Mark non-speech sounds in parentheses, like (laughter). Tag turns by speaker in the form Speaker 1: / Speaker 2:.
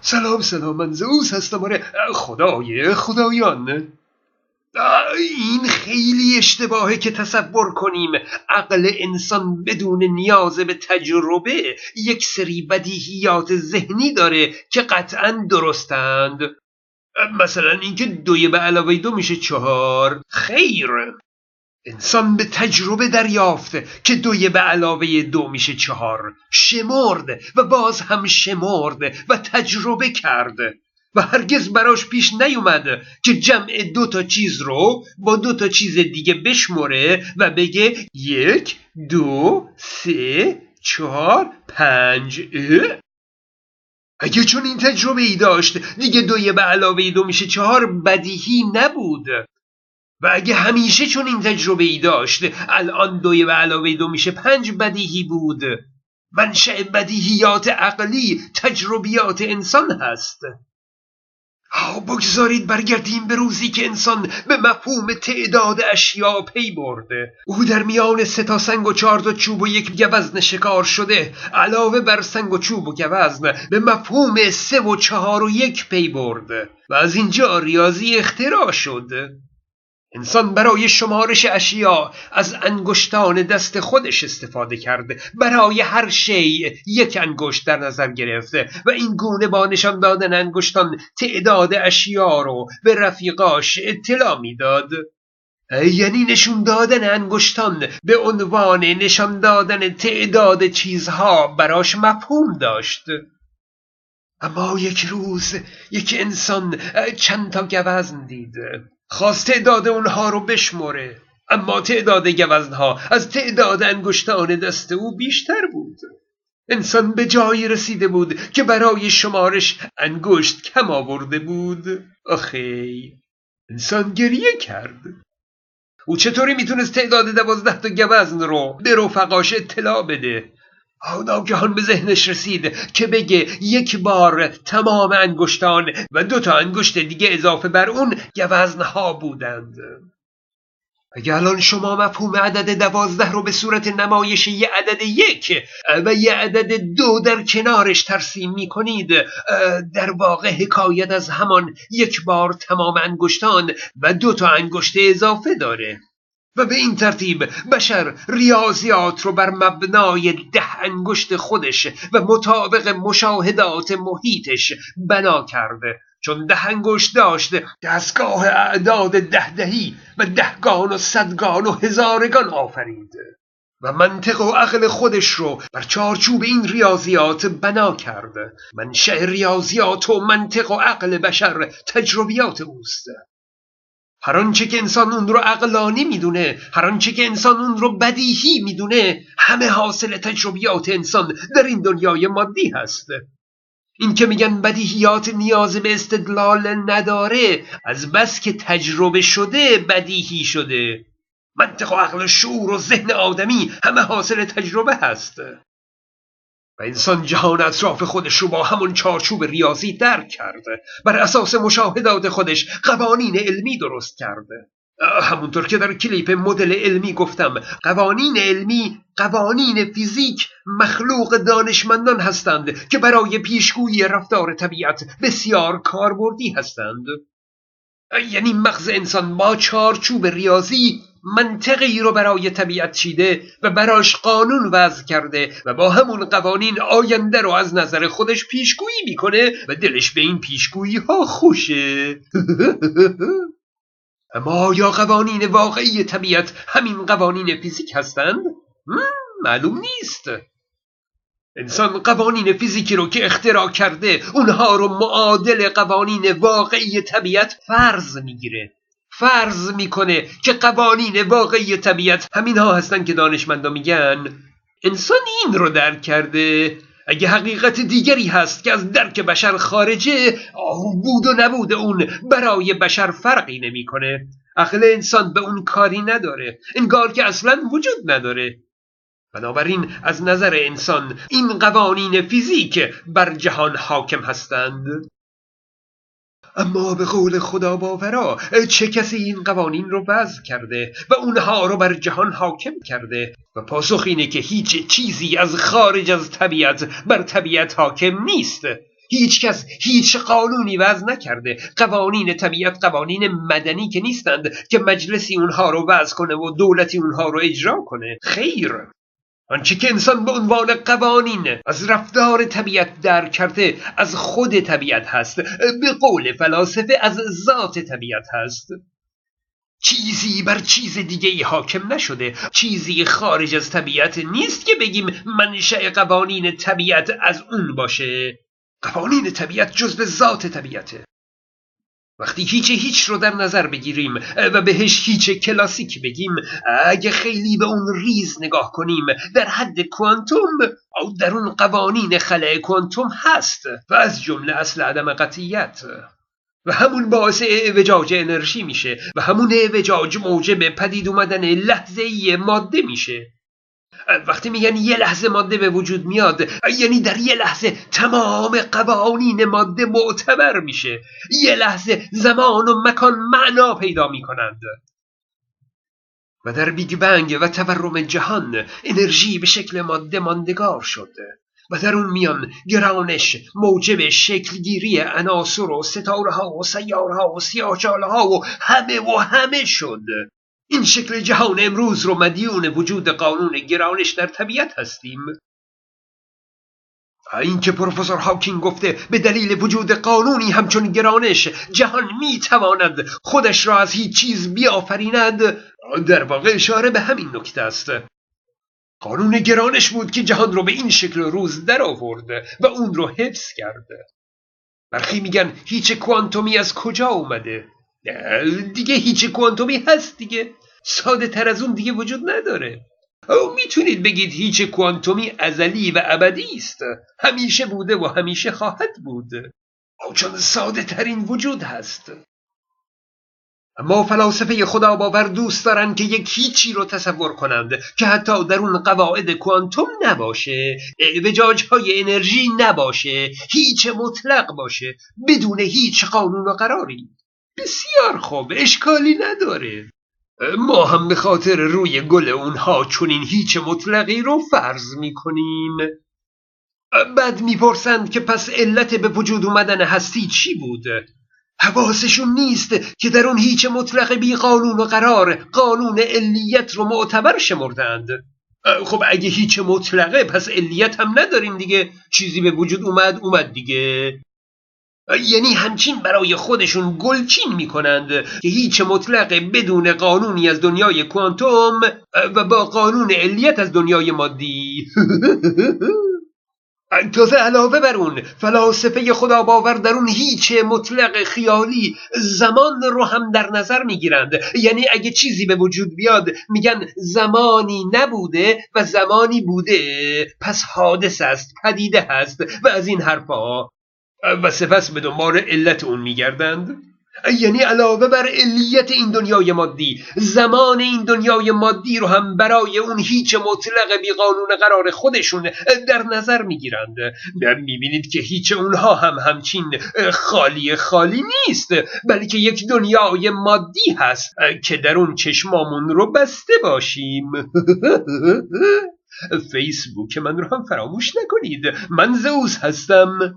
Speaker 1: سلام سلام من زوس هستم. آره خدای خدایان. این خیلی اشتباهه که تصور کنیم عقل انسان بدون نیاز به تجربه یک سری بدیهیات ذهنی داره که قطعا درستند. مثلا اینکه دوی به علاوه دو میشه چهار. خیر. انسان به تجربه دریافته که دوی به علاوه دو میشه چهار. شمرد و باز هم شمرد و تجربه کرده و هرگز براش پیش نیومد که جمع دو تا چیز رو با دو تا چیز دیگه بشمره و بگه یک دو سه چهار پنج اگه چون این تجربه ای داشت دیگه دوی به علاوه دو میشه چهار بدیهی نبود. و اگه همیشه چون این تجربه ای داشت الان دوی به علاوه دو میشه پنج بدیهی بود. منشأ بدیهیات عقلی تجربیات انسان هست. بگذارید برگردیم به روزی که انسان به مفهوم تعداد اشیا پی برده. او در میان سه تا سنگ و چهار تا چوب و یک گوزن شکار شده. علاوه بر سنگ و چوب و گوزن به مفهوم سه و چهار و یک پی برده. و از اینجا ریاضی اختراع شد. انسان برای شمارش اشیا از انگشتان دست خودش استفاده کرده. برای هر شی یک انگشت در نظر گرفته و این گونه با نشان دادن انگشتان تعداد اشیا رو به رفیقاش اطلاع می‌داد. یعنی نشون دادن انگشتان به عنوان نشان دادن تعداد چیزها براش مفهوم داشت. اما یک روز یک انسان چند تا گوزن دید. خواست تعداد اونها رو بشمره اما تعداد گوزنها از تعداد انگشتان دست او بیشتر بود. انسان به جایی رسیده بود که برای شمارش انگشت کم آورده بود. آخی انسان گریه کرد. او چطوری می‌تونست تعداد دوازده تا گوزن رو به رفقاش اطلاع بده؟ ناگهان به ذهنش رسید که بگه یک بار تمام انگشتان و دو تا انگشت دیگه اضافه بر اون گوزنها بودند. اگه الان شما مفهوم عدد دوازده رو به صورت نمایش یه عدد یک و یه عدد دو در کنارش ترسیم می کنید در واقع حکایت از همان یک بار تمام انگشتان و دو تا انگشت اضافه داره. و به این ترتیب بشر ریاضیات رو بر مبنای ده انگشت خودش و مطابق مشاهدات محیطش بنا کرده. چون ده انگشت داشت دستگاه اعداد ده دهی و دهگان و صدگان و هزارگان آفرید. و منطق و عقل خودش رو بر چارچوب این ریاضیات بنا کرده منشأ ریاضیات و منطق و عقل بشر تجربیات اوست. هر آنچه که انسان اون رو عقلانی می‌دونه هر آنچه که انسان اون رو بدیهی می‌دونه همه حاصل تجربیات انسان در این دنیای مادی هست. این که میگن بدیهیات نیاز به استدلال نداره از بس که تجربه شده بدیهی شده. منطق و عقل شعور و ذهن آدمی همه حاصل تجربه هست. و انسان جهان اطراف خودش رو با همون چارچوب ریاضی درک کرده. بر اساس مشاهدات خودش قوانین علمی درست کرده. همونطور که در کلیپ مدل علمی گفتم قوانین علمی قوانین فیزیک مخلوق دانشمندان هستند که برای پیشگویی رفتار طبیعت بسیار کاربردی هستند. یعنی مغز انسان با چارچوب ریاضی منطقی رو برای طبیعت چیده و براش قانون وضع کرده و با همون قوانین آینده رو از نظر خودش پیشگویی می‌کنه و دلش به این پیشگویی ها خوشه. (laughs) اما آیا قوانین واقعی طبیعت همین قوانین فیزیک هستند؟ معلوم نیست. انسان قوانین فیزیکی رو که اختراع کرده اونها رو معادل قوانین واقعی طبیعت فرض می‌گیره. فرض می‌کنه که قوانین واقعی طبیعت همین ها هستن که دانشمندا میگن. انسان این رو درک کرده. اگه حقیقت دیگری هست که از درک بشر خارجه بود و نبود اون برای بشر فرقی نمی‌کنه. عقل انسان به اون کاری نداره. انگار که اصلا وجود نداره. بنابراین از نظر انسان این قوانین فیزیک بر جهان حاکم هستند. اما به قول خدا باورا چه کسی این قوانین رو وضع کرده و اونها رو بر جهان حاکم کرده؟ و پاسخ اینه که هیچ چیزی از خارج از طبیعت بر طبیعت حاکم نیست. هیچ کس هیچ قانونی وضع نکرده. قوانین طبیعت قوانین مدنی که نیستند که مجلسی اونها رو وضع کنه و دولتی اونها رو اجرا کنه. خیر. آنچه که انسان به عنوان قوانین از رفتار طبیعت در کرده از خود طبیعت هست به قول فلاسفه از ذات طبیعت هست. چیزی بر چیز دیگه ای حاکم نشده. چیزی خارج از طبیعت نیست که بگیم منشأ قوانین طبیعت از اون باشه. قوانین طبیعت جزء ذات طبیعته. وقتی هیچ هیچ رو در نظر بگیریم و بهش هیچ کلاسیک بگیم اگه خیلی به اون ریز نگاه کنیم در حد کوانتوم او در اون قوانین خلع کوانتوم هست و از جمله اصل عدم قطعیت. و همون باعث اعوجاج انرژی میشه و همون اعوجاج موجب پدید اومدن لحظه ای ماده میشه. وقتی میگن یه لحظه ماده به وجود میاد یعنی در یه لحظه تمام قوانین ماده معتبر میشه. یه لحظه زمان و مکان معنا پیدا می‌کنند. و در بیگ بنگ و تورم جهان انرژی به شکل ماده ماندگار شد. و در اون میان گرانش موجب شکلگیری عناصر و ستاره ها و سیاره ها و سیاچاله ها و همه و همه شد. این شکل جهان امروز رو مدیون وجود قانون گرانش در طبیعت هستیم. این که پروفسور هاکینگ گفته به دلیل وجود قانونی همچون گرانش جهان می‌تواند خودش را از هیچ چیز بیافریند در واقع اشاره به همین نکته است. قانون گرانش بود که جهان رو به این شکل روز در آورد و اون رو حفظ کرد. برخی میگن هیچ کوانتومی از کجا اومده؟ دیگه هیچ کوانتومی هست دیگه. ساده تر از اون دیگه وجود نداره. او می‌تونید بگید هیچ کوانتومی ازلی و ابدی است. همیشه بوده و همیشه خواهد بود. او چون ساده ترین وجود هست. اما فلاسفه خدا باور دوست دارن که یک هیچی رو تصور کنند که حتی در اون قواعد کوانتوم نباشه. وجاج های انرژی نباشه. هیچ مطلق باشه. بدون هیچ قانون و قراری. بسیار خوب. اشکالی نداره. ما هم به خاطر روی گل اونها چونین هیچ مطلقی رو فرض می‌کنیم. بعد می‌پرسند که پس علت به وجود اومدن هستی چی بود؟ حواسشون نیست که در اون هیچ مطلق بی قانون و قرار قانون علیت رو معتبر شمردند. خب اگه هیچ مطلقه پس علیت هم نداریم دیگه. چیزی به وجود اومد اومد دیگه. یعنی همچین برای خودشون گلچین می‌کنند که هیچ مطلق بدون قانونی از دنیای کوانتوم و با قانون علیت از دنیای مادی. (laughs) تازه علاوه بر اون فلاسفه خدا باور در اون هیچ مطلق خیالی زمان رو هم در نظر می‌گیرند. یعنی اگه چیزی به وجود بیاد میگن زمانی نبوده و زمانی بوده. پس حادث است پدیده هست و از این حرفا. و سپس به دنبال علت اون میگردند. یعنی علاوه بر علیت این دنیای مادی زمان این دنیای مادی رو هم برای اون هیچ مطلق بی قانون قرار خودشون در نظر می‌گیرند. می‌بینید که هیچ اونها هم همچین خالی خالی نیست بلکه یک دنیای مادی هست که در اون چشمامون رو بسته باشیم. (laughs) فیسبوک من رو هم فراموش نکنید. من زوز هستم.